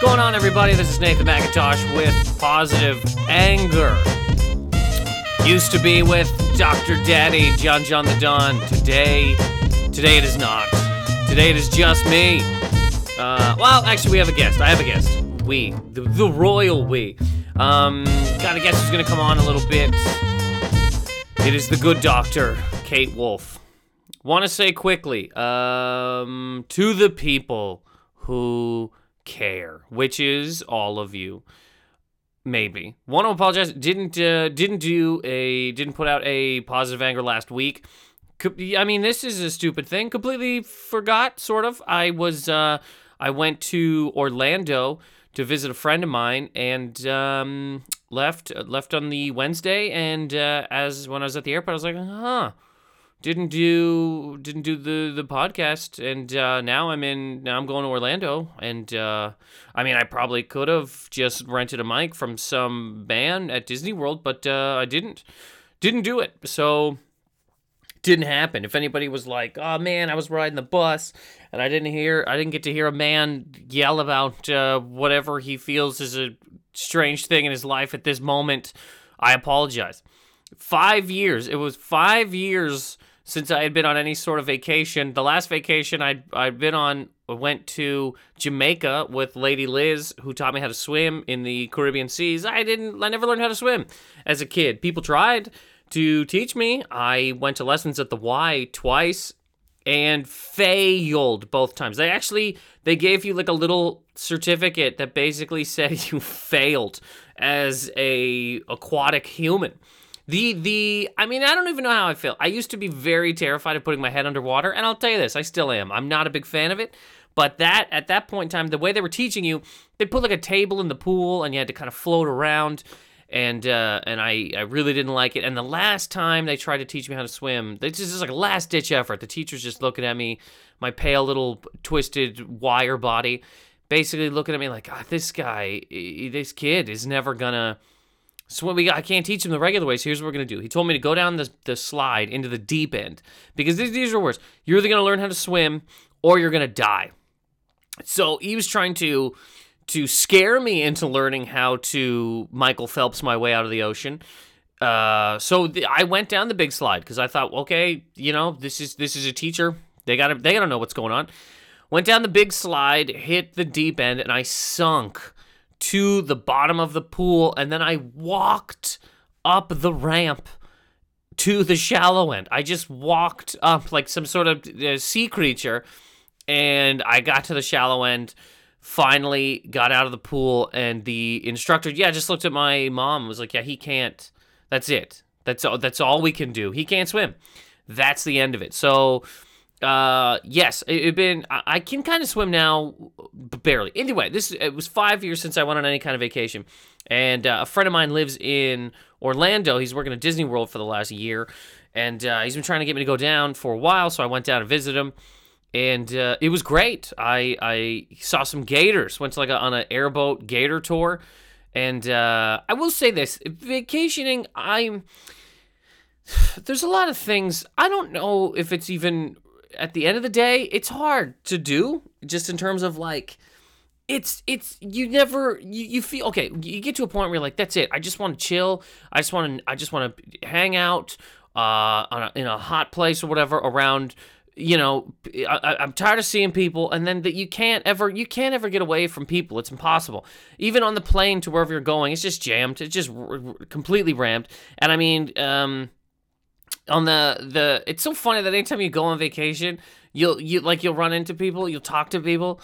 going on, everybody? This is Nathan McIntosh with Positive Anger. Used to be with Dr. Daddy, John John the Don. Today, today it is not. Today it is just me. Uh, well, actually, we have a guest. I have a guest. We, the, the royal we. Um, got a guest who's gonna come on a little bit. It is the good doctor, Kate Wolf. Want to say quickly, um, to the people who care, which is all of you. Maybe want to apologize. Didn't uh, didn't do a didn't put out a positive anger last week. I mean, this is a stupid thing. Completely forgot. Sort of. I was uh, I went to Orlando to visit a friend of mine and um, left left on the Wednesday. And uh, as when I was at the airport, I was like, huh didn't do didn't do the the podcast. And uh, now i'm in now i'm going to orlando. And uh, i mean i probably could have just rented a mic from some band at disney world but uh, i didn't didn't do it. So didn't happen. If anybody was like oh man i was riding the bus and i didn't hear i didn't get to hear a man yell about uh, whatever he feels is a strange thing in his life at this moment i apologize. Five years it was five years since I had been on any sort of vacation. The last vacation I'd, I'd been on, went to Jamaica with Lady Liz, who taught me how to swim in the Caribbean seas. I didn't, I never learned how to swim as a kid. People tried to teach me. I went to lessons at the Y twice and failed both times. They actually they gave you like a little certificate that basically said you failed as a aquatic human. The the I mean I don't even know how I feel. I used to be very terrified of putting my head underwater, and I'll tell you this, I still am. I'm not a big fan of it. But that at that point in time, the way they were teaching you, they put like a table in the pool, and you had to kind of float around, and uh, and I I really didn't like it. And the last time they tried to teach me how to swim, this is just like a last ditch effort. The teacher's just looking at me, my pale little twisted wire body, basically looking at me like, ah, this guy, this kid is never gonna so what we I can't teach him the regular way. So here's what we're gonna do. He told me to go down the, the slide into the deep end because these, these are words. You're either gonna learn how to swim or you're gonna die. So he was trying to to scare me into learning how to Michael Phelps my way out of the ocean. Uh, so the, I went down the big slide because I thought, okay, you know, this is this is a teacher. They gotta they gotta know what's going on. Went down the big slide, hit the deep end, and I sunk to the bottom of the pool, and then I walked up the ramp to the shallow end. I just walked up like some sort of uh, sea creature, and I got to the shallow end. Finally, got out of the pool, and the instructor, yeah, just looked at my mom. Was like, yeah, he can't. That's it. That's all. That's all we can do. He can't swim. That's the end of it. So uh yes it, it been I, I can kind of swim now but barely. Anyway this it was five years since i went on any kind of vacation and uh, a friend of mine lives in orlando. He's working at disney world for the last year and uh, he's been trying to get me to go down for a while so i went down to visit him and uh, it was great. I i saw some gators went to like a, on an airboat gator tour and uh i will say this vacationing i'm there's a lot of things i don't know if it's even at the end of the day, it's hard to do just in terms of like it's it's you never you, you feel okay you get to a point where you're like that's it. I just want to chill. I just want to i just want to hang out uh a, in a hot place or whatever around you know I, i'm tired of seeing people and then that you can't ever you can't ever get away from people. It's impossible. Even on the plane to wherever you're going it's just jammed. It's just r- r- completely rammed. And i mean um on the the it's so funny that anytime you go on vacation you'll you like you'll run into people you'll talk to people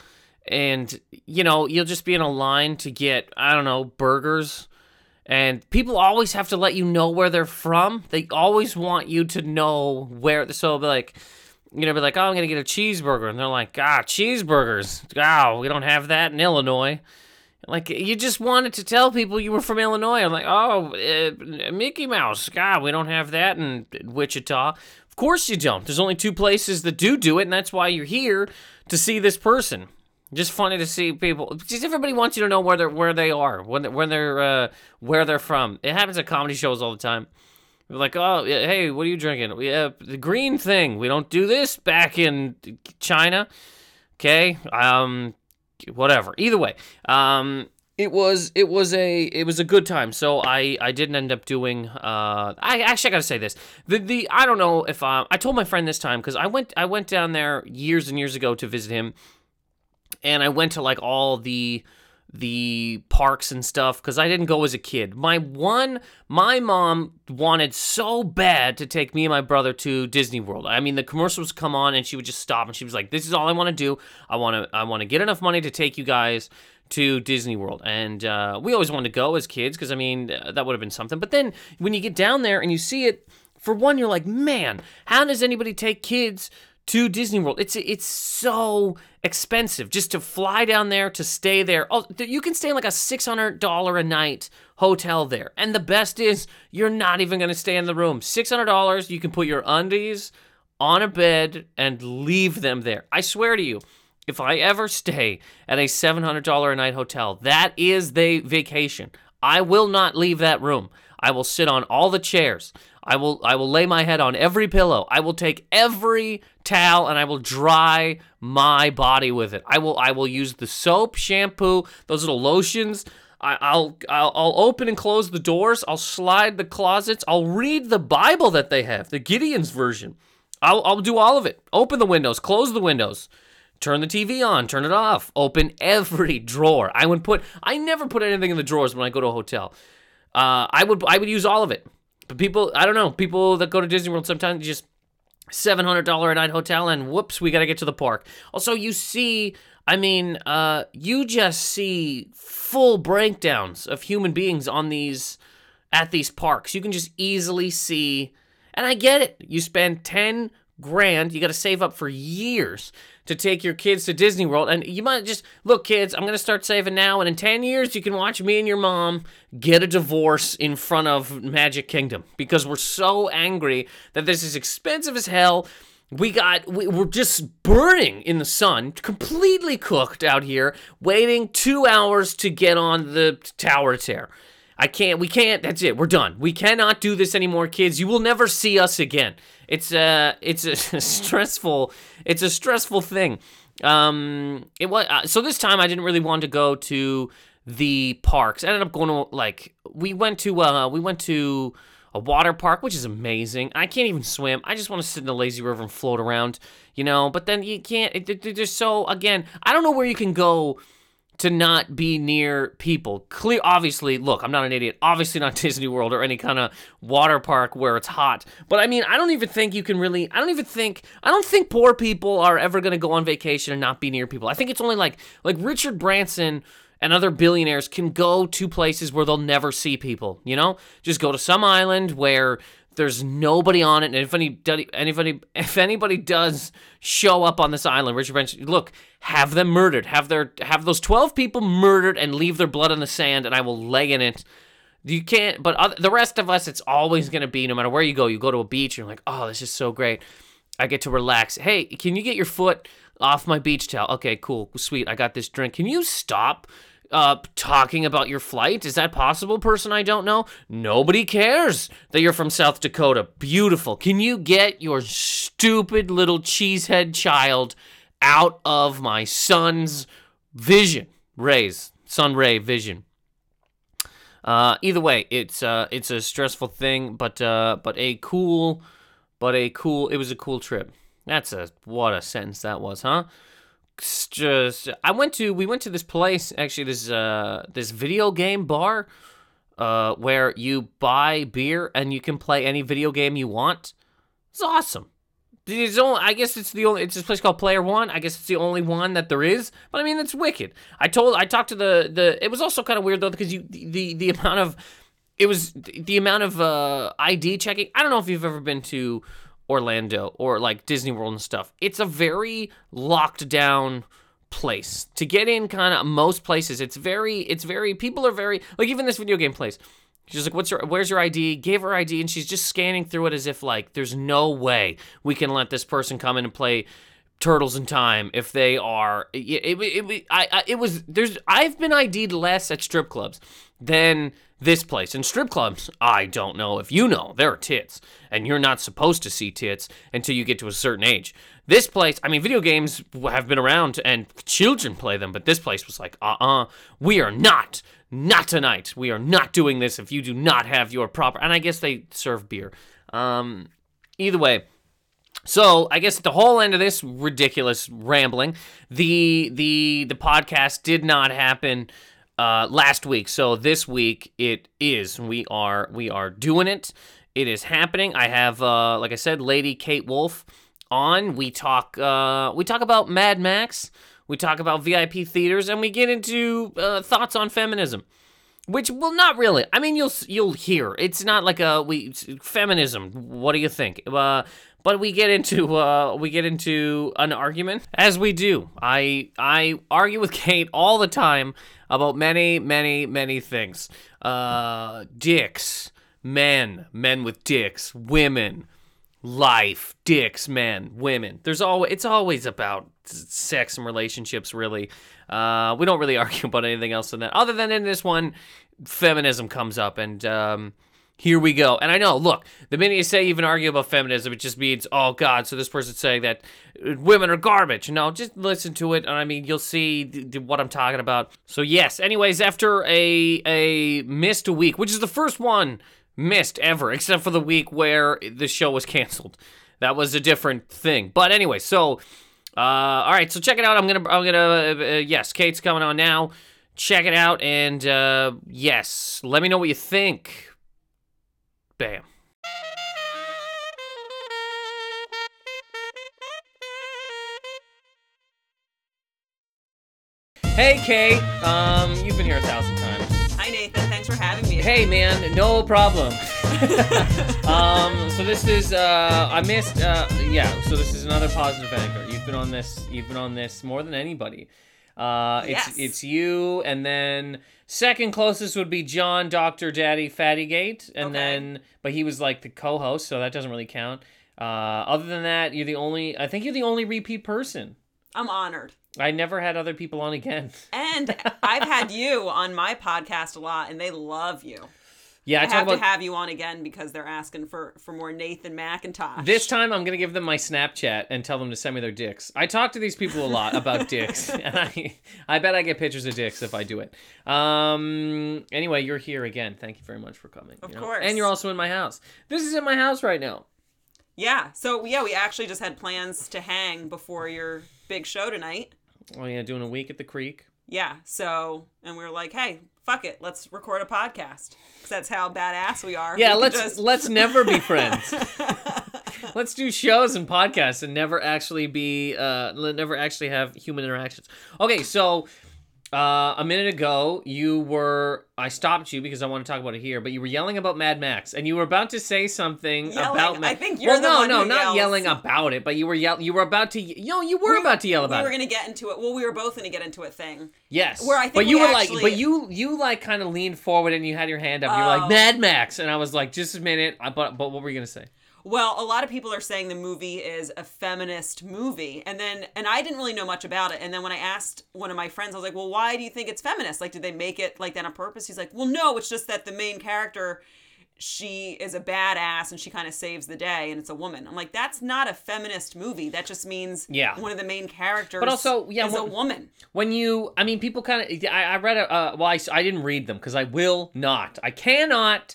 and you know you'll just be in a line to get i don't know burgers and people always have to let you know where they're from. They always want you to know where so be like you know be like oh i'm gonna get a cheeseburger and they're like ah cheeseburgers. Oh we don't have that in illinois like you just wanted to tell people you were from Illinois. I'm like, oh, uh, Mickey Mouse. God, we don't have that in Wichita. Of course you don't. There's only two places that do do it, and that's why you're here to see this person. Just funny to see people. Just everybody wants you to know where they're where they are when they're, when they're uh, where they're from. It happens at comedy shows all the time. We're like, oh, hey, what are you drinking? We have the green thing. We don't do this back in China. Okay. Um, whatever. Either way, um, it was it was a it was a good time. So I I didn't end up doing. Uh, I actually I gotta say this. The the I don't know if I, I told my friend this time because I went I went down there years and years ago to visit him, and I went to like all the the parks and stuff because I didn't go as a kid. My one, my mom wanted so bad to take me and my brother to Disney World. I mean, the commercials come on and she would just stop and she was like, "This is all I want to do. I want to, I want to get enough money to take you guys." To Disney World, and uh, we always wanted to go as kids because I mean uh, that would have been something. But then when you get down there and you see it, for one, you're like, man, how does anybody take kids to Disney World. It's it's so expensive just to fly down there to stay there. Oh, you can stay in like a six hundred dollar a night hotel there, and the best is you're not even gonna stay in the room. Six hundred dollars, you can put your undies on a bed and leave them there. I swear to you. If I ever stay at a $700 a night hotel, that is the vacation. I will not leave that room. I will sit on all the chairs. I will I will lay my head on every pillow. I will take every towel and I will dry my body with it. I will I will use the soap, shampoo, those little lotions. I, I'll, I'll I'll open and close the doors. I'll slide the closets. I'll read the Bible that they have, the Gideon's version. I'll I'll do all of it. Open the windows, close the windows. Turn the TV on, turn it off, open every drawer. I would put I never put anything in the drawers when I go to a hotel. Uh, I would I would use all of it. But people, I don't know, people that go to Disney World sometimes just $700 a night hotel and whoops, we got to get to the park. Also, you see, I mean, uh, you just see full breakdowns of human beings on these, at these parks. You can just easily see, and I get it. You spend 10 grand, you got to save up for years to take your kids to Disney World. And you might just look, kids, I'm going to start saving now. And in 10 years, you can watch me and your mom get a divorce in front of Magic Kingdom because we're so angry that this is expensive as hell. We got, we, we're just burning in the sun, completely cooked out here, waiting two hours to get on the tower tear. I can't, we can't, that's it, we're done. We cannot do this anymore, kids. You will never see us again. It's a, it's a stressful, it's a stressful thing. Um, it was, uh, so this time I didn't really want to go to the parks. I ended up going to, like, we went to, uh, we went to a water park, which is amazing. I can't even swim. I just want to sit in the lazy river and float around, you know, but then you can't, it, there's so, again, I don't know where you can go to not be near people. Clear, obviously, look, I'm not an idiot. Obviously, not Disney World or any kind of water park where it's hot. But I mean, I don't even think you can really. I don't even think. I don't think poor people are ever gonna go on vacation and not be near people. I think it's only like like Richard Branson and other billionaires can go to places where they'll never see people. You know, just go to some island where there's nobody on it, and if anybody, anybody, if anybody does show up on this island, Richard Branson, look, have them murdered, have their, have those twelve people murdered, and leave their blood in the sand, and I will lay in it. You can't, but other, the rest of us, it's always gonna be, no matter where you go, you go to a beach, and you're like, oh, this is so great. I get to relax. Hey, can you get your foot off my beach towel? Okay, cool, sweet. I got this drink. Can you stop? Uh, talking about your flight? Is that possible, person I don't know? Nobody cares that you're from South Dakota. Beautiful. Can you get your stupid little cheesehead child out of my son's vision? Ray's, son Ray vision. Uh, either way, it's uh, it's a stressful thing, but uh, but a cool, but a cool. It was a cool trip. That's a what a sentence that was, huh? Just I went to we went to this place actually this uh this video game bar uh where you buy beer and you can play any video game you want. It's awesome. It's only, I guess it's the only it's this place called Player One. I guess it's the only one that there is. But I mean it's wicked. I told I talked to the the it was also kind of weird though because you the the amount of it was the amount of uh ID checking. I don't know if you've ever been to Orlando or like Disney World and stuff. It's a very locked down place. To get in kind of most places it's very it's very people are very like even this video game place. She's like what's your where's your id gave her id and she's just scanning through it as if like there's no way we can let this person come in and play turtles in time if they are it, it, it, I, I, it was there's i've been id'd less at strip clubs than this place. In strip clubs, I don't know if you know, there are tits, and you're not supposed to see tits until you get to a certain age. This place, I mean, video games have been around and children play them, but this place was like, uh uh we are not, not tonight. We are not doing this if you do not have your proper. And I guess they serve beer. Um, either way. So I guess at the whole end of this ridiculous rambling, the the the podcast did not happen uh, last week. So this week it is. We are we are doing it. It is happening. I have uh, like I said, Lady Kate Wolf on. We talk uh, we talk about Mad Max. We talk about VIP theaters, and we get into uh, thoughts on feminism. Which well, not really. I mean, you'll you'll hear. It's not like a we feminism. What do you think? Uh, but we get into uh, we get into an argument as we do. I I argue with Kate all the time about many many many things. Uh, dicks, men, men with dicks, women, life, dicks, men, women. There's always it's always about sex and relationships. Really, uh, we don't really argue about anything else than that. Other than in this one, feminism comes up and. Um, here we go. And I know, look, the minute you say even argue about feminism, it just means, oh God, so this person's saying that women are garbage. No, just listen to it, and I mean, you'll see th- th- what I'm talking about. So yes, anyways, after a a missed week, which is the first one missed ever, except for the week where the show was canceled. That was a different thing. But anyway, so uh, all right, so check it out. I'm gonna I'm gonna uh, uh, yes, Kate's coming on now. Check it out, and uh, yes, let me know what you think. Bam. Hey, Kate. Um, you've been here a thousand times. Hi, Nathan. Thanks for having me. Hey, man. No problem. um, so this is uh, I missed. Uh, yeah. So this is another positive anger. You've been on this. You've been on this more than anybody. Uh, it's Yes. it's you, and then second closest would be John, Doctor Daddy Fattygate, and Okay. then but he was like the co-host, so that doesn't really count. Uh, other than that, you're the only. I think you're the only repeat person. I'm honored. I never had other people on again. And I've had you on my podcast a lot, and they love you. Yeah, I, I, have about to have you on again because they're asking for, for more Nathan McIntosh. This time, I'm gonna give them my Snapchat and tell them to send me their dicks. I talk to these people a lot about dicks, and I, I bet I get pictures of dicks if I do it. Um. Anyway, you're here again. Thank you very much for coming. Of you know? course. And you're also in my house. This is in my house right now. Yeah. So, yeah, we actually just had plans to hang before your big show tonight. Oh yeah, doing a week at the creek. Yeah. So, and we were like, hey, fuck it. Let's record a podcast. Because that's how badass we are. Yeah, We let's just- let's never be friends. let's do shows and podcasts and never actually be uh never actually have human interactions. Okay, so uh, a minute ago, you were. I stopped you because I want to talk about it here, but you were yelling about Mad Max, and you were about to say something Yelling? about. Mad- I think you're well, the no, one no, who not yells. yelling about it, but you were yell. You were about to. You know, you were We- about to yell about. We were going to get into it. Well, we were both going to get into a thing. Yes. Where I think but you we were like, but you you like kind of leaned forward and you had your hand up. and You were Oh. like Mad Max, and I was like, just a minute. I- But but what were you gonna say? Well, a lot of people are saying the movie is a feminist movie. And then and I didn't really know much about it. And then when I asked one of my friends, I was like, "Well, why do you think it's feminist? Like did they make it like that on purpose?" He's like, "Well, no, it's just that the main character she is a badass and she kind of saves the day and it's a woman. I'm like, that's not a feminist movie. That just means Yeah. one of the main characters But also, yeah, is a woman. when you i mean people kind of I, I read a uh, well I didn't read them because i will not i cannot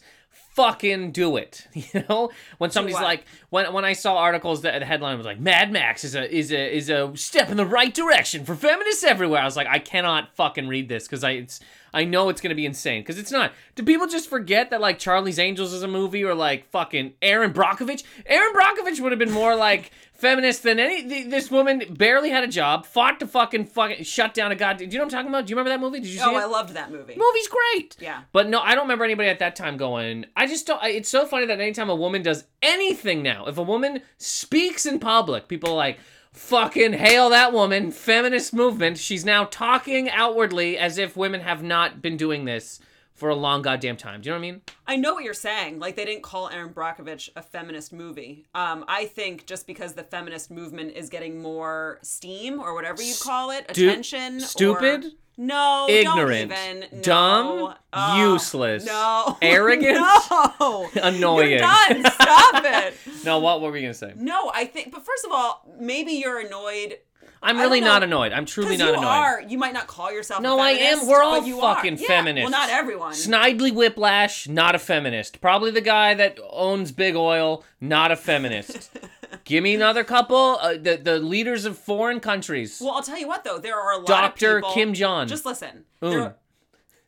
fucking do it you know? When somebody's like when when i saw articles that the headline was like mad max is a is a is a step in the right direction for feminists everywhere. I was like i cannot fucking read this because i it's i know it's gonna be insane because it's not. Do people just forget that like charlie's angels is a movie or like fucking Erin Brockovich? Erin Brockovich would have been more like feminist than any th- this woman barely had a job fought to fucking fucking shut down a god do you know what i'm talking about? Do you remember that movie? Did you see Oh, it? I loved that movie. movie's great. Yeah. but no i don't remember anybody at that time going i just don't I- it's so funny that anytime a woman does anything now if a woman speaks in public people are like fucking hail that woman. Feminist movement. She's now talking outwardly as if women have not been doing this for a long goddamn time. Do you know what I mean? I know what you're saying. Like they didn't call Erin Brockovich a feminist movie. Um, I think just because the feminist movement is getting more steam or whatever you call it, Stu- attention, or- stupid? no, Ignorant. even, no. Dumb? Ugh, Useless. no, Arrogant? no, Annoying. You're done. Stop it. No, what were we gonna say? No, I think. But first of all, maybe you're annoyed. I'm really don't annoyed. I'm truly not you annoyed. are. You might not call yourself. No, I am. We're all you are. fucking Yeah, feminists. Well, not everyone. Snidely Whiplash, not a feminist. Probably the guy that owns Big Oil, not a feminist. Give me another couple. Uh, the the leaders of foreign countries. Well, I'll tell you what though. There are a lot Dr. of people. Doctor Kim Jong. Just listen. Mm. There-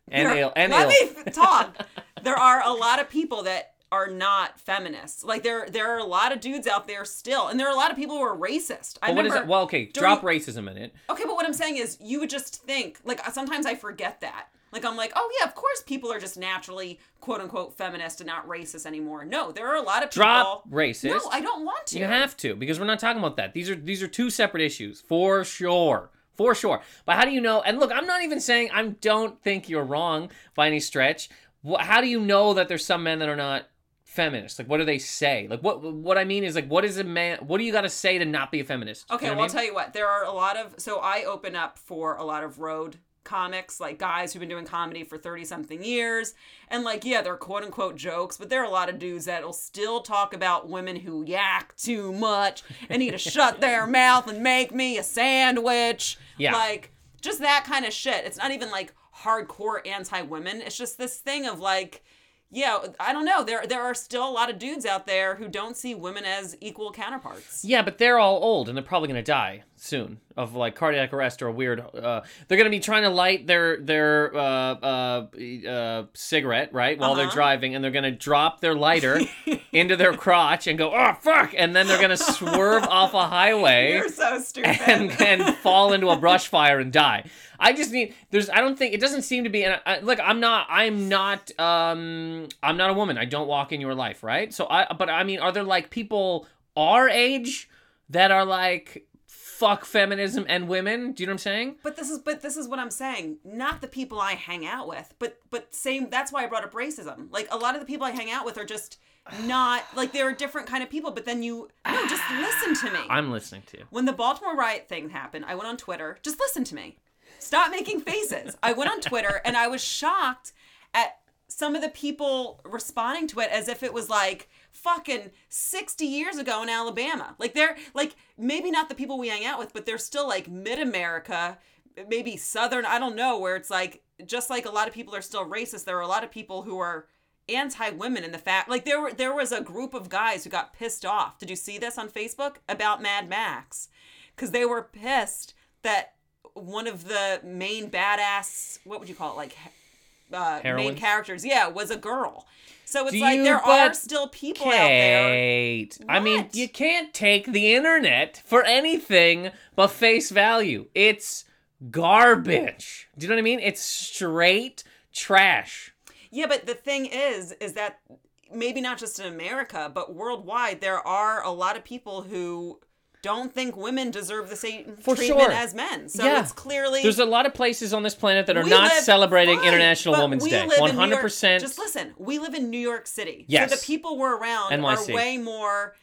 and there- ale, and let ale. me talk. there are a lot of people that are not feminists. Like there, there are a lot of dudes out there still, and there are a lot of people who are racist. I But what is it? Well, okay, during- drop racism in it. Okay, but what I'm saying is, you would just think like uh, sometimes I forget that. Like I'm like, oh yeah, of course people are just naturally quote unquote feminist and not racist anymore. No, there are a lot of people. Drop racist. No, I don't want to. You have to because we're not talking about that. These are these are two separate issues for sure. For sure. But how do you know? And look, I'm not even saying I don't think you're wrong by any stretch. How do you know that there's some men that are not feminist? Like what do they say? Like what what I mean is like what is a man what do you got to say to not be a feminist? Okay, You know well, what I'll tell you what. There are a lot of so I open up for a lot of road comics, like guys who've been doing comedy for 30 something years. And like, yeah, they're quote unquote jokes, but there are a lot of dudes that'll still talk about women who yak too much and need to shut their mouth and make me a sandwich. Yeah. Like just that kind of shit. It's not even like hardcore anti women. It's just this thing of like yeah, I don't know. There there are still a lot of dudes out there who don't see women as equal counterparts. Yeah, but they're all old and they're probably gonna die soon of like cardiac arrest or a weird. Uh, they're gonna be trying to light their their uh, uh, uh, cigarette right while they're Uh-huh. driving, and they're gonna drop their lighter into their crotch and go, oh fuck, and then they're gonna swerve off a highway You're so stupid. and and fall into a brush fire and die. I just need there's I don't think it doesn't seem to be and I, look I'm not I'm not um I'm not a woman I don't walk in your life right so I but I mean are there like people our age that are like fuck feminism and women do you know what I'm saying But this is but this is what I'm saying. Not the people I hang out with, but but same. That's why I brought up racism. Like a lot of the people I hang out with are just not like they're a different kind of people. But then you no, just listen to me. I'm listening to you when the Baltimore riot thing happened, I went on Twitter. Just listen to me. Stop making faces. I went on Twitter and I was shocked at some of the people responding to it as if it was like fucking 60 years ago in Alabama. Like they're like maybe not the people we hang out with, but they're still like mid-America, maybe southern, I don't know, where it's like just like a lot of people are still racist, there are a lot of people who are anti-women in the fact like there were there was a group of guys who got pissed off. Did you see this on Facebook about Mad Max? Cuz they were pissed that one of the main badass, what would you call it, like uh, main characters, yeah, was a girl. So it's Do like you- there are still people out there. Kate, I mean, you can't take the internet for anything but face value. It's garbage. Do you know what I mean? It's straight trash. Yeah, but the thing is, is that maybe not just in America, but worldwide, there are a lot of people who don't think women deserve the same For treatment sure. as men. So Yeah. it's clearly There's a lot of places on this planet that are not celebrating fine, International Women's Day. live in One New hundred York- percent. Just listen, we live in New York City. Yes. So the people we're around NYC. are way more.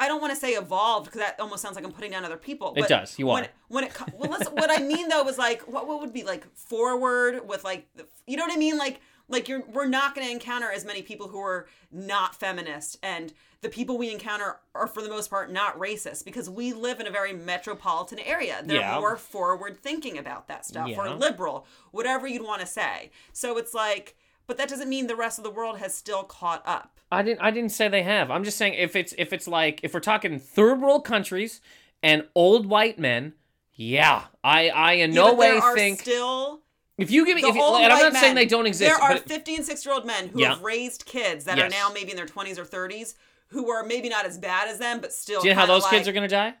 I don't want to say evolved because that almost sounds like I'm putting down other people. It does, you when are. It, when it co- well, listen, what I mean though is like what what would be like forward with like you know what I mean like like you're we're not going to encounter as many people who are not feminist and the people we encounter are for the most part not racist because we live in a very metropolitan area. They're Yeah. more forward thinking about that stuff or liberal, whatever you'd want to say. So it's like, but that doesn't mean the rest of the world has still caught up. I didn't. I didn't say they have. I'm just saying if it's if it's like if we're talking third world countries and old white men, yeah, I I in Yeah, no way there are think still if you give me if you, and I'm not saying they don't exist. There are but 50 and 60 year old men who Yeah. have raised kids that are now maybe in their 20s or 30s who are maybe not as bad as them, but still. do you know how those kids are gonna die?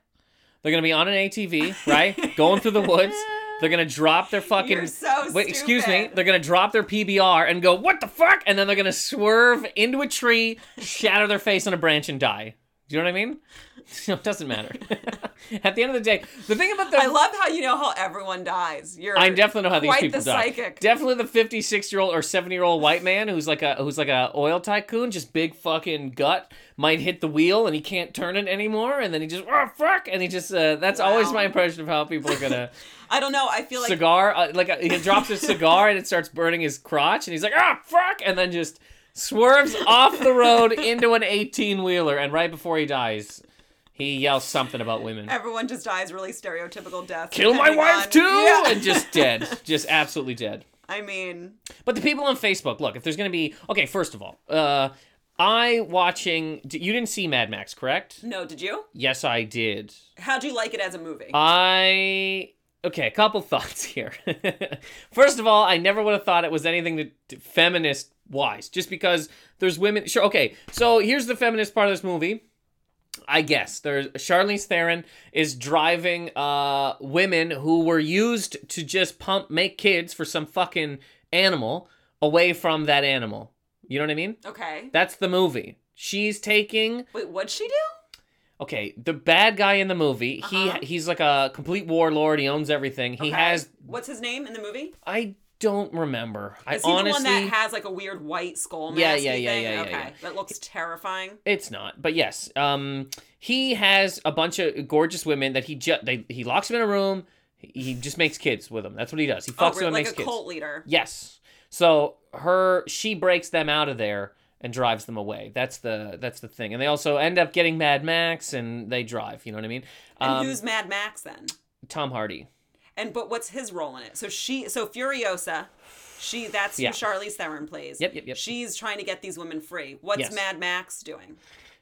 They're gonna be on an ATV, right, going through the woods. They're gonna drop their fucking. So Wait, excuse me. They're gonna drop their PBR and go, "What the fuck?" And then they're gonna swerve into a tree, shatter their face on a branch, and die. Do you know what I mean? it doesn't matter. At the end of the day, the thing about the I love how you know how everyone dies. You're I definitely know how these quite people the die. psychic. Definitely the fifty-six year old or seventy-year-old white man who's like a who's like a oil tycoon, just big fucking gut, might hit the wheel and he can't turn it anymore, and then he just oh fuck, and he just uh, that's always my impression of how people are gonna I don't know. I feel like cigar uh, like uh, he drops a cigar and it starts burning his crotch, and he's like ah fuck, and then just swerves off the road into an eighteen-wheeler, and right before he dies, he yells something about women. everyone just dies really stereotypical death. Kill my wife on- too, Yeah. and just dead, just absolutely dead. I mean, But the people on Facebook, look, if there's going to be okay, first of all, uh I watching you didn't see Mad Max, correct? no, did you? Yes, I did. How'd you like it as a movie? I okay, a couple thoughts here. first of all, I never would have thought it was anything to, to feminist wise, just because there's women. Sure, okay. So here's the feminist part of this movie. I guess there's Charlize Theron is driving uh women who were used to just pump make kids for some fucking animal away from that animal. You know what I mean? okay. That's the movie. She's taking Wait, what'd she do? okay, the bad guy in the movie, Uh-huh. he he's like a complete warlord, he owns everything. He Okay. has What's his name in the movie? I don't remember. I Is he honestly the one that has like a weird white skull mask? Yeah, yeah, yeah, thing? yeah, yeah, Okay, yeah. that looks terrifying. It's not, but yes. Um, he has a bunch of gorgeous women that he just he locks them in a room. He he just makes kids with them. That's what he does. He Oh, fucks re- them and like makes a kids. cult leader. Yes. So her she breaks them out of there and drives them away. That's the that's the thing. And they also end up getting Mad Max and they drive. You know what I mean? And Um, who's Mad Max then? Tom Hardy? And but what's his role in it? So she, so Furiosa, she that's Yeah. who Charlize Theron plays. Yep, yep, yep. She's trying to get these women free. What's Yes. Mad Max doing?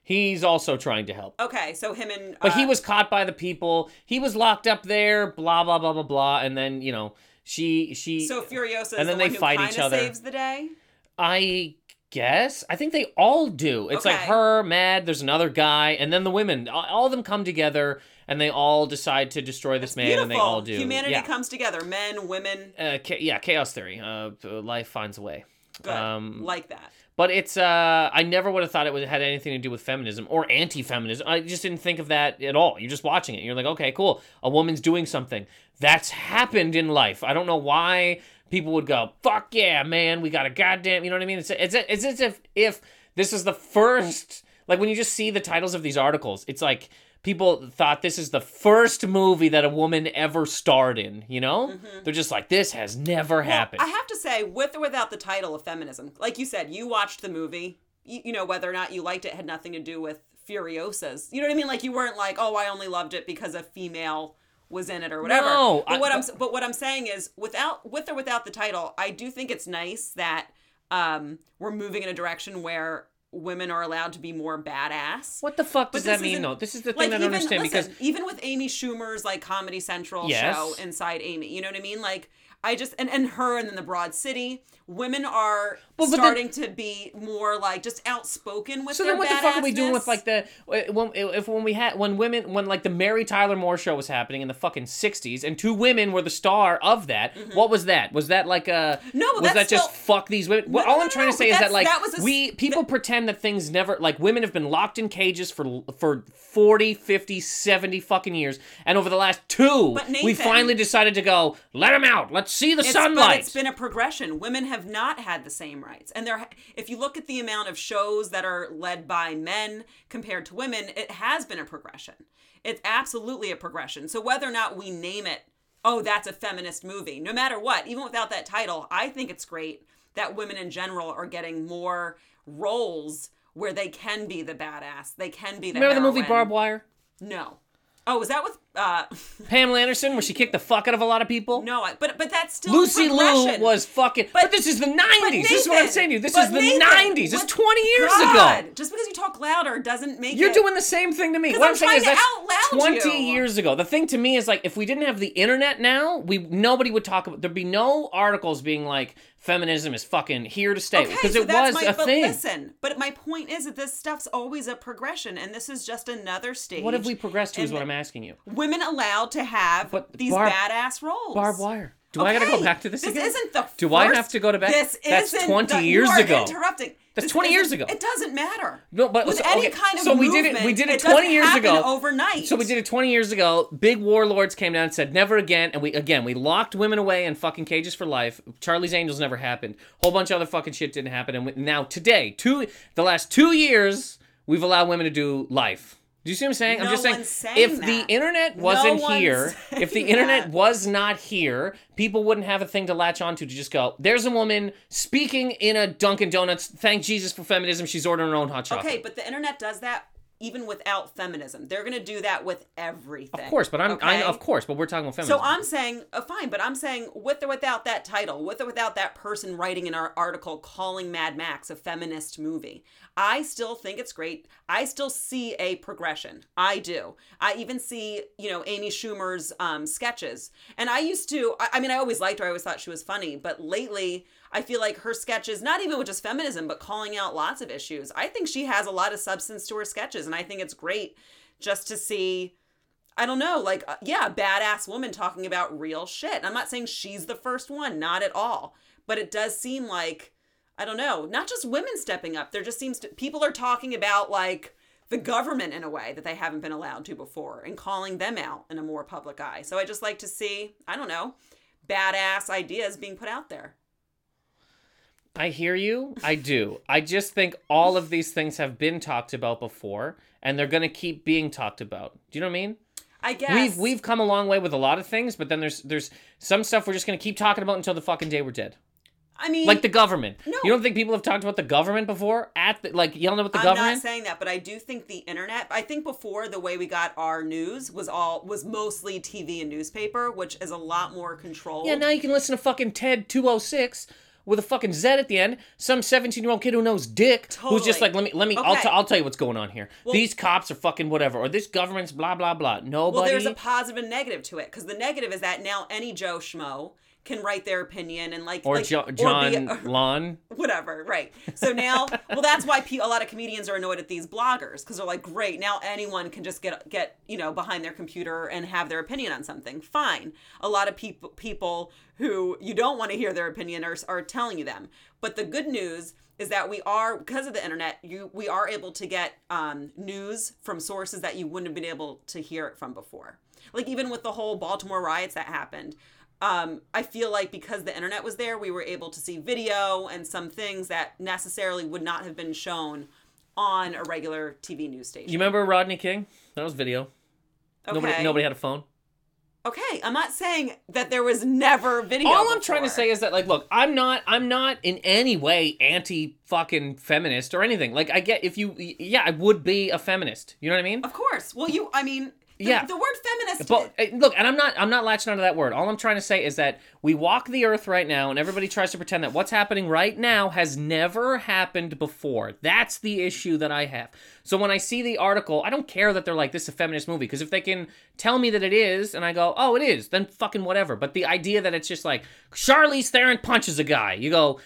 He's also trying to help. Okay, so him and But he uh, was caught by the people. He was locked up there. Blah blah blah blah blah. And then you know she she. so Furiosa and then the they fight each other. saves the day. I guess I think they all do. It's like her, Mad. There's another guy, and then the women. All all of them come together, and they all decide to destroy this man, Beautiful. and they all do. Humanity yeah. comes together. Men, women. Uh, cha- yeah, chaos theory. Uh, life finds a way. Good. Um, like that. But it's uh I never would have thought it would had anything to do with feminism or anti-feminism. I just didn't think of that at all. You're just watching it. You're like, okay, cool. A woman's doing something. That's happened in life. I don't know why people would go, "Fuck yeah, man, we got a goddamn." You know what I mean? It's it's it's as if if this is the first like when you just see the titles of these articles, it's like people thought this is the first movie that a woman ever starred in, you know? They're just like this has never happened. Mm-hmm. I have to say, with or without the title of feminism, like you said, you watched the movie. You, you know whether or not you liked it had nothing to do with Furiosas. You know what I mean? Like you weren't like, oh, I only loved it because a female was in it or whatever. No, but I- what I'm but- but what I'm saying is, without with or without the title, I do think it's nice that um, we're moving in a direction where women are allowed to be more badass. What the fuck does that mean though? This is the thing like I don't understand listen, because even with Amy Schumer's like Comedy Central Yes. show inside Amy, you know what I mean? Like I just and and her and then the Broad City, women are but then- starting to be more like just outspoken with So then, what the fuck are we doing with like the eh, when eh, if when we had when women when like the Mary Tyler Moore show was happening in the fucking '60s and two women were the star of that? Mm-hmm. What was that? Was that like a Mm-hmm. No, Was that just still- fuck these women? Well, no, all no, I'm trying no, to say is that like that a we people pretend that things never like women have been locked in cages for for 40, 50, 70 fucking years, and over the last two, But we finally decided to go let them out. Let's see the It's, sunlight. But it's been a progression. Women have not had the same rights, and there. If you look at the amount of shows that are led by men compared to women, it has been a progression. It's absolutely a progression. So whether or not we name it, oh, that's a feminist movie, no matter what, even without that title, I think it's great that women in general are getting more roles where they can be the badass. They can be the. Remember the movie. Barbed Wire? No. Oh, was that with? Uh Pamela Anderson, where she kicked the fuck out of a lot of people. No, I, but but that's still Lucy Liu was fucking. But, But- this is the 90s. this is what I'm saying to you. This is the 90s. It's 20 years God, ago. Just because you talk louder doesn't make it You're it. doing the same thing to me. What I'm I'm saying is trying that's to out loud 20 you. years ago. The thing to me is like if we didn't have the internet now, we nobody would talk about. There'd be no articles being like feminism is fucking here to stay Okay, because so it was my, a but thing. listen, but my point is that this stuff's always a progression, and this is just another stage. What have we progressed to? Is what I'm asking you. Women allowed to have But these Barb- badass roles. Barbed wire. Do I gotta go back to this, This again? isn't the. Do I have to go to back? This That's isn't 20 the, years ago. Interrupting. That's This 20 years ago. It doesn't matter. No, but with so, any okay, kind of so we did it. We did it, doesn't 20 years ago. overnight. So we did it 20 years ago. Big warlords came down and said never again, and we again we locked women away in fucking cages for life. Charlie's Angels never happened. Whole bunch of other fucking shit didn't happen. And we, now today, two the last two years, we've allowed women to do life. Do you see what I'm saying? I'm just saying, saying if that. the internet wasn't one's here, if the internet that. was not here, people wouldn't have a thing to latch onto to just go, there's a woman speaking in a Dunkin' Donuts. Thank Jesus for feminism. She's ordering her own hot chocolate. Okay, but the internet does that even without feminism. They're gonna do that with everything. Of course, but I'm, I, okay? of course, but we're talking about feminism. So I'm saying, uh, fine, but I'm saying with or without that title, with or without that person writing an ar- article calling Mad Max a feminist movie, I still think it's great. I still see a progression. I do. I even see, you know, Amy Schumer's um, sketches. And I used to, I, I mean, I always liked her. I always thought she was funny. But lately, I feel like her sketches, not even with just feminism, but calling out lots of issues, I think she has a lot of substance to her sketches. And I think it's great just to see. I don't know, like, uh, yeah, badass woman talking about real shit. I'm not saying she's the first one, not at all. But it does seem like, I don't know, not just women stepping up. There just seems to, people are talking about, like, the government in a way that they haven't been allowed to before and calling them out in a more public eye. So I just like to see, I don't know, badass ideas being put out there. I hear you. I do. I just think all of these things have been talked about before, and they're gonna keep being talked about. Do you know what I mean? I guess. We've we've come a long way with a lot of things, but then there's there's some stuff we're just gonna keep talking about until the fucking day we're dead. I mean, Like the government. No. You don't think people have talked about the government before? At the, like yelling about the government? I'm not saying that, but I do think the internet. I think before the way we got our news was all was mostly TV and newspaper, which is a lot more controlled. yeah, now you can listen to fucking TED 206 with a fucking Z at the end. Some 17 year old kid who knows dick, who's just like, let me let me. I'll, Okay. t- I'll tell you what's going on here. These cops are fucking whatever, or this government's blah blah blah. Nobody. Well, there's a positive and negative to it because the negative is that now any Joe schmo can write their opinion and like or like, jo- be John a- Lon. whatever, right? So now, well, that's why pe- a lot of comedians are annoyed at these bloggers because they're like, great, now anyone can just get get you know behind their computer and have their opinion on something. Fine. A lot of people people who you don't want to hear their opinion are are telling you them. But the good news is that we are because of the internet, you we are able to get um, news from sources that you wouldn't have been able to hear it from before. Like even with the whole Baltimore riots that happened, um, I feel like because the internet was there, we were able to see video and some things that necessarily would not have been shown on a regular TV news station. You remember Rodney King? That was video. okay. Nobody nobody had a phone. Okay, I'm not saying that there was never video. All I'm trying to say is that like look, I'm not I'm not in any way anti fucking feminist or anything. Like I get if you yeah, I would be a feminist. You know what I mean? Of course. Well, you. I mean, the, Yeah. The word feminist. But uh, look, and I'm not I'm not latching onto that word. All I'm trying to say is that we walk the earth right now and everybody tries to pretend that what's happening right now has never happened before. That's the issue that I have. So when I see the article, I don't care that they're like this is a feminist movie because if they can tell me that it is and I go, "Oh, it is." Then fucking whatever. But the idea that it's just like Charlize Theron punches a guy. You go,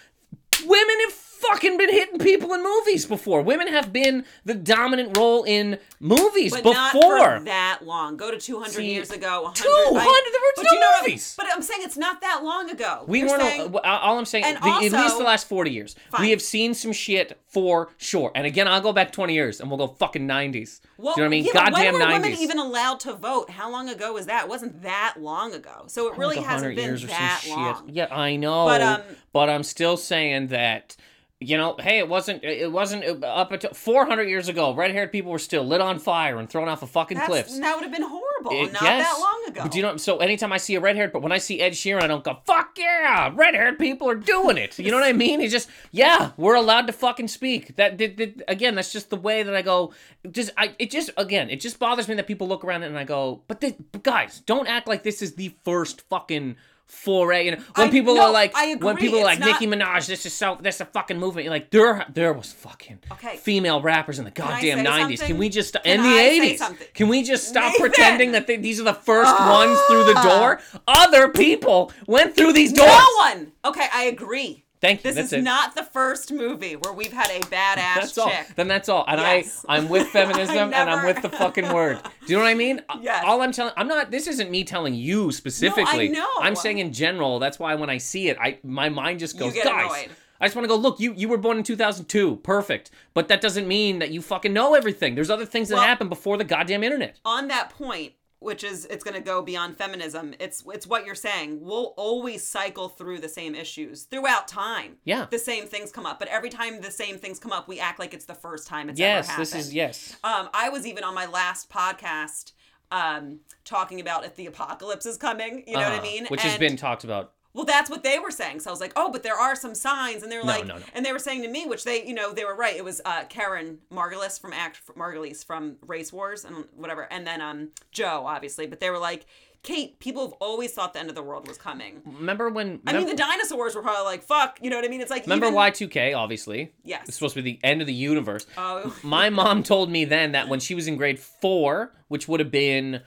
"Women have fucking been hitting people in movies before. Women have been the dominant role in movies but before." that long. Go to 200 See, years ago. 100, 200 I- there but no you know movies. But I'm saying it's not that long ago. We You're weren't. saying- all I'm saying, the, at least the last forty years, Fine. we have seen some shit for sure. And again, I'll go back twenty years, and we'll go fucking nineties. Well, Do you know what I mean? yeah, Goddamn when were women nineties. even allowed to vote? How long ago was that? It wasn't that long ago. So it really hasn't been that long. Yeah, I know. But, um, but I'm still saying that. You know, hey, it wasn't. It wasn't up until 400 years ago. Red-haired people were still lit on fire and thrown off of fucking That's, cliffs. That would have been horrible. It- not yes. that long ago. But do you know? So anytime I see a red haired, but when I see Ed Sheeran, I don't go fuck yeah, red haired people are doing it. You know what I mean? It's just yeah, we're allowed to fucking speak. That, that, that- again, that's just the way that I go. Just I, it just again, it just bothers me that people look around it and I go, but, the, but guys, don't act like this is the first fucking. Foray, you know, when I- people no, are like, when people are like not- Nicki Minaj, this is so, this is a fucking movement. You're like, there, there was fucking Okay. female rappers in the goddamn '90s. Can we just in the '80s? Can we just stop Nathan! pretending that they, these are the first ones through the door? Other people went through these doors. No one. Okay, I agree. Thank you. This that's is it. not the first movie where we've had a badass That's all. chick. Then that's all. And Yes. I, I'm with feminism I and I'm with the fucking word. Do you know what I mean? Yes. All I'm telling, I'm not. This isn't me telling you specifically. No, I know. I'm saying in general. That's why when I see it, I my mind just goes, guys. annoyed. I just want to go, look, you you were born in 2002. Perfect. But that doesn't mean that you fucking know everything. There's other things that Well- happened before the goddamn internet. on that point which is it's going to go beyond feminism it's it's what you're saying we'll always cycle through the same issues throughout time Yeah. the same things come up but every time the same things come up we act like it's the first time it's Yes, ever happened Yes, this is yes. um i was even on my last podcast um talking about if the apocalypse is coming you know what i Uh, mean Which has been talked about. Well, that's what they were saying. So I was like, oh, but there are some signs, and they were No, like, no, no. and they were saying to me, which they, you know, they were right. It was uh, Karen Margulis from Act Margulies from Race Wars and whatever, and then um Joe, obviously. But they were like, Kate, people have always thought the end of the world was coming. Remember when I mean, the dinosaurs were probably like, fuck, you know what I mean? It's like Remember even, Y2K, obviously. Yes. It's supposed to be the end of the universe. Oh. My mom told me then that when she was in grade four, which would have been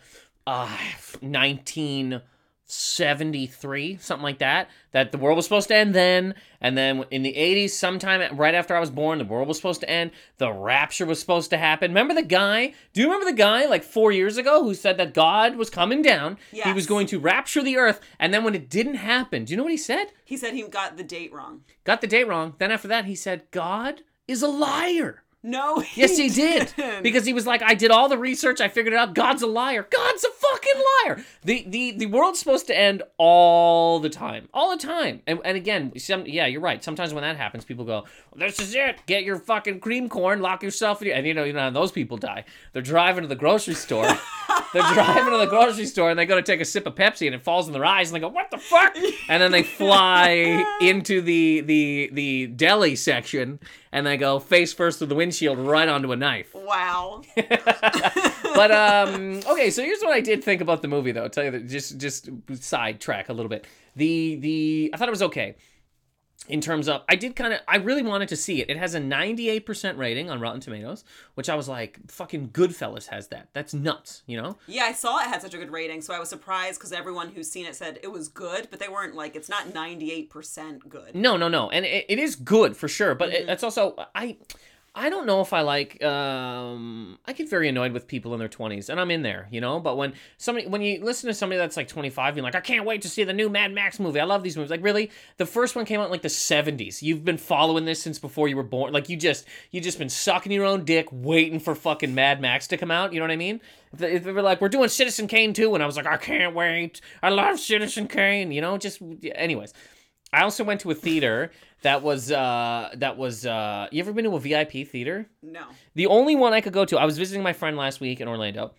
uh, 1973, something like that, that the world was supposed to end then. And then in the 80s, sometime right after I was born, the world was supposed to end. The rapture was supposed to happen. Remember the guy? Do you remember the guy like four years ago who said that God was coming down? He was going to rapture the earth. And then when it didn't happen, do you know what he said? He said he got the date wrong. got the date wrong. Then after that, he said, God is a liar. No. Yes, he did. didn't. Because he was like, I did all the research, I figured it out. God's a liar. God's a fucking liar. The the the world's supposed to end all the time. All the time. And and again, some yeah, you're right. Sometimes when that happens, people go, This is it. Get your fucking cream corn, lock yourself in your and you know, you know how those people die. They're driving to the grocery store. They're driving to the grocery store and they go to take a sip of Pepsi and it falls in their eyes and they go, What the fuck? And then they fly into the the the deli section and they go face first through the windshield right onto a knife. wow. But um okay, so here's what I did think about the movie though. I'll tell you that just just sidetrack a little bit. The the I thought it was okay. In terms of I did kind of I really wanted to see it. It has a 98% rating on Rotten Tomatoes, which I was like fucking Goodfellas has that. That's nuts, you know? Yeah, I saw it had such a good rating, so I was surprised because everyone who's seen it said it was good, but they weren't like it's not ninety eight percent good. No, no, no. And it, it is good for sure, but Mm-hmm. it, it's also I I don't know if I like um I get very annoyed with people in their 20s and I'm in there, you know, but when somebody when you listen to somebody that's like 25 you're like I can't wait to see the new Mad Max movie. I love these movies. Like really? The first one came out in like the 70s. You've been following this since before you were born. Like you just you just been sucking your own dick waiting for fucking Mad Max to come out, you know what I mean? If they, if they were like we're doing Citizen Kane too and I was like I can't wait. I love Citizen Kane, you know, just anyways. I also went to a theater that was uh that was uh you ever been to a VIP theater? No. The only one I could go to, I was visiting my friend last week in Orlando.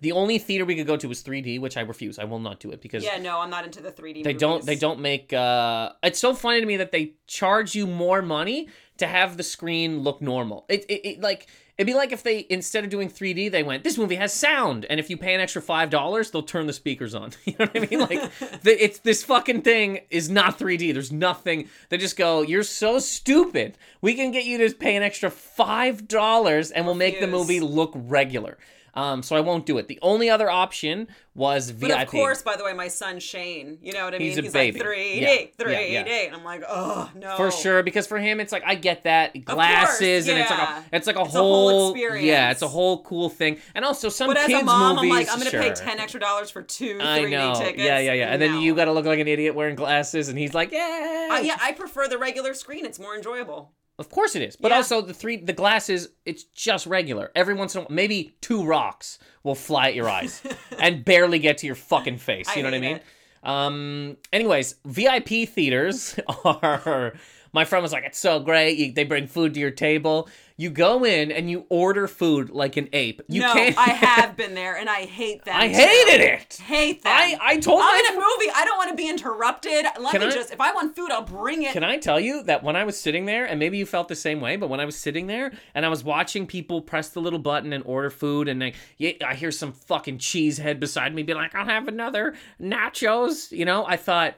The only theater we could go to was 3D, which I refuse. I will not do it because Yeah, no, I'm not into the 3D. they don't they don't make uh it's so funny to me that they charge you more money to have the screen look normal. It it, it like it'd be like if they instead of doing 3D they went this movie has sound and if you pay an extra $5 they'll turn the speakers on. You know what I mean? Like the, it's this fucking thing is not 3D. There's nothing. They just go you're so stupid. We can get you to pay an extra $5 and we'll make the movie look regular. Um, so I won't do it. The only other option was VIP. But of course, by the way, my son Shane, you know what I mean? He's a He's baby. like 3D, Yeah, yeah, 3D. yeah. And I'm like, oh, no. For sure, because for him, it's like I get that glasses, and it's like a, it's like a It's a whole whole, experience. yeah, it's a whole cool thing. And also some But as kids a mom, movies, I'm like, I'm going to pay 10 extra dollars for two 3D I know, tickets. yeah, yeah, yeah. And then you got to look like an idiot wearing glasses, and he's like, yeah, Uh, yeah, I prefer the regular screen. It's more enjoyable. Of course it is, but Yeah. also the three the glasses, it's just regular. Every once in a while, maybe two rocks will fly at your eyes and barely get to your fucking face. I You know what I mean? it. Um. Anyways, VIP theaters are. My friend was like, "It's so great. You, they bring food to your table. You go in and you order food like an ape. You no, can't. I have been there, and I hate that. I too. hated it. Hate them. I I told I'm in a movie. I don't want to be interrupted. Let me I- just. If I want food, I'll bring it. Can I tell you that when I was sitting there, and maybe you felt the same way, but when I was sitting there and I was watching people press the little button and order food, and I, I hear some fucking cheesehead beside me be like, I'll have another nachos, you know, I thought,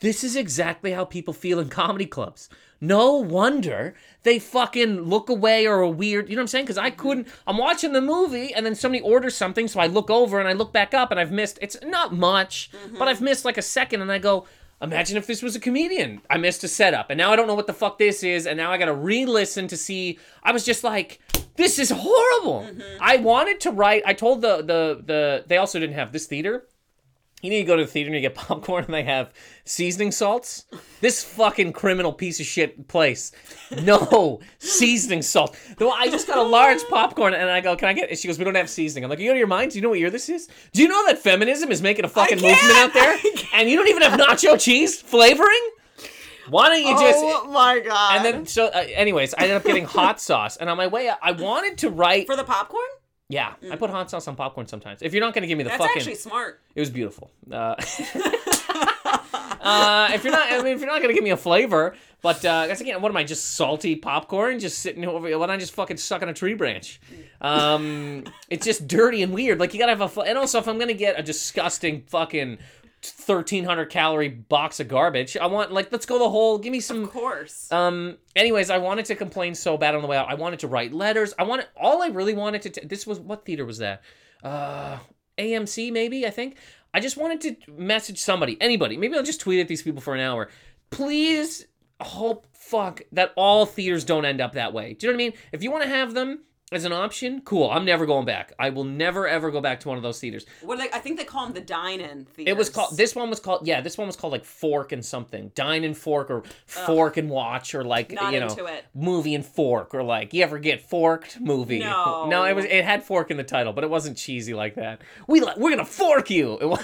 this is exactly how people feel in comedy clubs. No wonder they fucking look away or are weird. You know what I'm saying? Because I couldn't. I'm watching the movie and then somebody orders something, so I look over and I look back up and I've missed. It's not much, but mm-hmm. I've missed like a second, and I go. Imagine if this was a comedian. I missed a setup, and now I don't know what the fuck this is, and now I gotta re-listen to see. I was just like, this is horrible. Mm-hmm. I wanted to write. I told the the the. They also didn't have this theater You need to go to the theater and you get popcorn and they have seasoning salts. This fucking criminal piece of shit place. No seasoning salt. Though I just got a large popcorn and I go, Can I get it? She goes, We don't have seasoning. I'm like, are You out of your mind? Do you know what year this is? Do you know that feminism is making a fucking movement out there? And you don't even have nacho cheese flavoring? Why don't you just oh my god. and then so uh, anyways, I ended up getting hot sauce and on my way I wanted to write for the popcorn, Yeah, I put hot sauce on popcorn sometimes. If you're not gonna give me the that's fucking actually smart. it was beautiful. Uh, uh, if you're not, I mean, if you're not gonna give me a flavor, but uh, guess again, what am I? Just salty popcorn, just sitting over. Why I just fucking suck on a tree branch? Um, it's just dirty and weird. Like you gotta have a. And also, if I'm gonna get a disgusting fucking. 1300 calorie box of garbage. I want like let's go the whole give me some Of course. um. Anyways, I wanted to complain so bad on the way out. I wanted to write letters. I wanted all I really wanted to. T- this was what theater was that? Uh, AMC maybe I think. I just wanted to message somebody, anybody. Maybe I'll just tweet at these people for an hour. Please hope fuck that all theaters don't end up that way. Do you know what I mean? If you want to have them as an option, cool. I'm never going back. I will never ever go back to one of those theaters. what they? I think they call them the dine-in theaters. It was called. This one was called. Yeah, this one was called like Fork and something. Dine and Fork or Fork and Watch or like Not you know movie and fork or like you ever get forked movie. No. no, it was it had fork in the title, but it wasn't cheesy like that. We li- we're gonna fork you.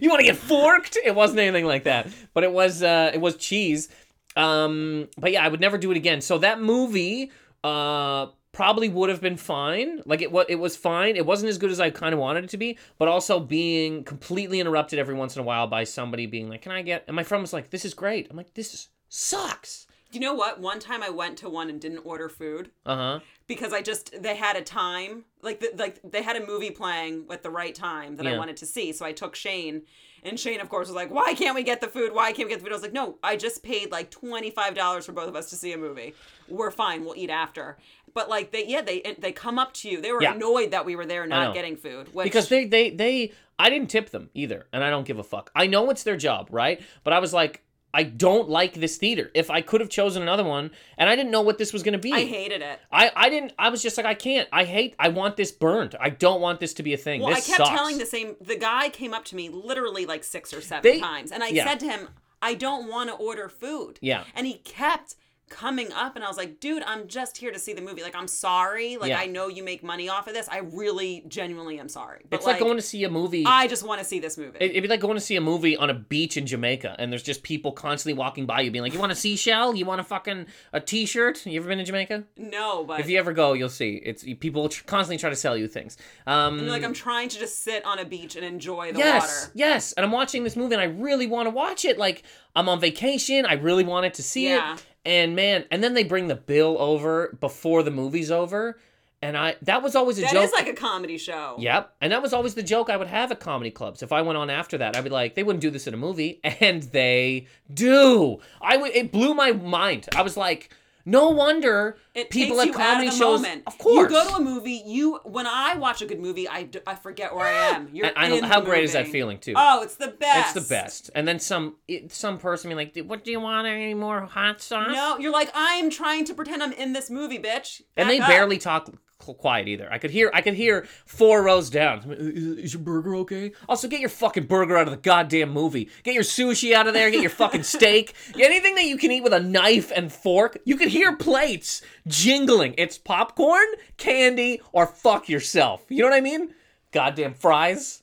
You want to get forked? It wasn't anything like that, but it was uh it was cheese. Um, but yeah, I would never do it again. So that movie uh probably would have been fine. Like it was it was fine. It wasn't as good as I kind of wanted it to be, but also being completely interrupted every once in a while by somebody being like, "Can I get?" And my friend was like, "This is great." I'm like, "This sucks." You know what? One time I went to one and didn't order food Uh huh. because I just they had a time like the, like they had a movie playing at the right time that I wanted to see. So I took Shane, and Shane of course was like, "Why can't we get the food? Why can't we get the food?" I was like, "No, I just paid like twenty five dollars for both of us to see a movie. We're fine. We'll eat after." But like they yeah they they come up to you. They were Yeah. annoyed that we were there not getting food. Which, because they they they I didn't tip them either, and I don't give a fuck. I know it's their job, right? But I was like, I don't like this theater. If I could have chosen another one, and I didn't know what this was gonna be. I hated it. I, I didn't I was just like I can't I hate I want this burned I don't want this to be a thing Well, this I kept sucks. telling the same. The guy came up to me literally like six or seven They- times, and I yeah. said to him, "I don't want to order food." Yeah. and he kept coming up, and I was like, "Dude, I'm just here to see the movie. Like, I'm sorry. Like, Yeah. I know you make money off of this. I really, genuinely am sorry. But it's like, going to see a movie I just want to see this movie. It- It'd be like going to see a movie on a beach in Jamaica, and there's just people constantly walking by you, being like, "You want a seashell? You want a fucking a T-shirt? You ever been to Jamaica? no, but If you ever go, you'll see. It's people tr- constantly try to sell you things. Um, like I'm trying to just sit on a beach and enjoy the yes, water. yes. And I'm watching this movie, and I really want to watch it. Like I'm on vacation, I really wanted to see Yeah. it. And man, and then they bring the bill over before the movie's over, and I that was always a That joke. is like a comedy show. Yep. And that was always the joke I would have at comedy clubs. If I went on after that, I'd be like, they wouldn't do this in a movie. And they do. I w- it blew my mind. I was like, no wonder It people takes at you comedy out of the shows. moment. Of course. You go to a movie, you when I watch a good movie, I, d- I forget where I am. You're And I know in how the great is that feeling too. Oh, it's the best. It's the best. And then some it, some person being like, what do you want? Any more hot sauce? No, you're like I'm trying to pretend I'm in this movie, bitch. and they up. barely talk cl- quiet either. I could hear I could hear four rows down. Is, is your burger okay? Also, get your fucking burger out of the goddamn movie. Get your sushi out of there. Get your fucking steak. Anything that you can eat with a knife and fork. You can hear plates jingling. It's popcorn, candy, or fuck yourself. You know what I mean? Goddamn fries.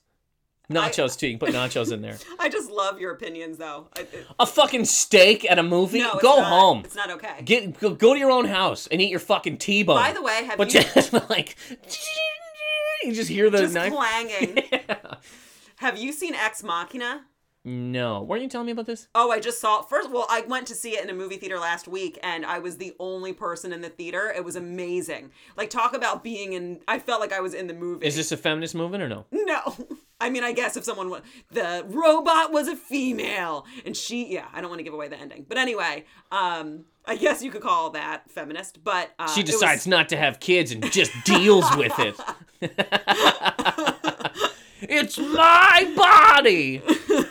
Nachos too. You can put nachos in there. I just love your opinions, though. I, it, A fucking steak at a movie. no, Go not- home. It's not okay. Get go, go to your own house and eat your fucking T-bone. By the way, have but you just like you just hear the just knife. clanging? Have you seen Ex Machina? No, weren't you telling me about this? Oh, I just saw it. first. Well, I went to see it in a movie theater last week, and I was the only person in the theater. It was amazing. Like talk about being in. I felt like I was in the movie. Is this a feminist movement or no? No. I mean, I guess if someone was the robot was a female and she, yeah, I don't want to give away the ending, but anyway, um, I guess you could call that feminist. But uh, She it was- decides not to have kids and just deals with it. it's my body.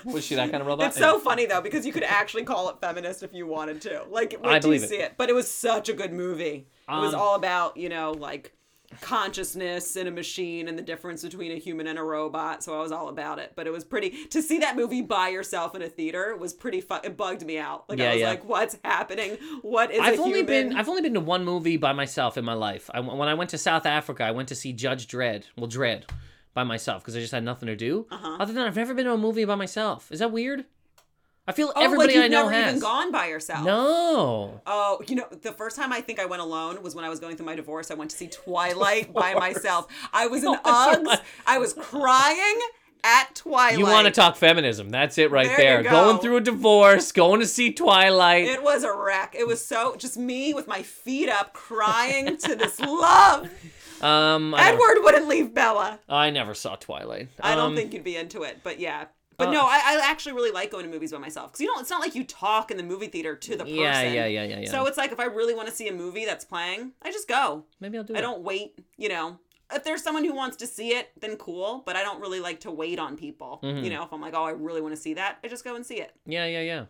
Was she that kind of robot? It's so funny though because you could actually call it feminist if you wanted to. Like, I till you believe it. see it. But it was such a good movie. It was Um, all about you know like consciousness in a machine and the difference between a human and a robot. So I was all about it. But it was pretty to see that movie by yourself in a theater was pretty fun. It bugged me out. Like Yeah, I was yeah. like, what's happening? What is I've only human? been I've only been to one movie by myself in my life. I, when I went to South Africa, I went to see Judge Dredd. Well, Dredd by myself because I just had nothing to do. Uh-huh. Other than that, I've never been to a movie by myself. Is that weird? I feel oh, everybody like I know never has. even gone by yourself. No. Oh, you know, the first time I think I went alone was when I was going through my divorce. I went to see Twilight by myself. I was in Oh, Uggs. I was crying at Twilight. You want to talk feminism? That's it right There there. you Going through a divorce, going to see Twilight. It was a wreck. It was so just me with my feet up, crying to this love. um, Edward wouldn't leave Bella. I never saw Twilight. I don't Um, think you'd be into it, but yeah. But uh, no, I, I actually really like going to movies by myself because you know it's not like you talk in the movie theater to the person. Yeah, yeah, yeah, yeah, yeah. So it's like if I really want to see a movie that's playing, I just go. Maybe I'll do it. I it. don't wait, you know. If there's someone who wants to see it, then cool. But I don't really like to wait on people. Mm-hmm. You know, if I'm like, oh, I really want to see that, I just go and see it. Yeah, yeah, yeah.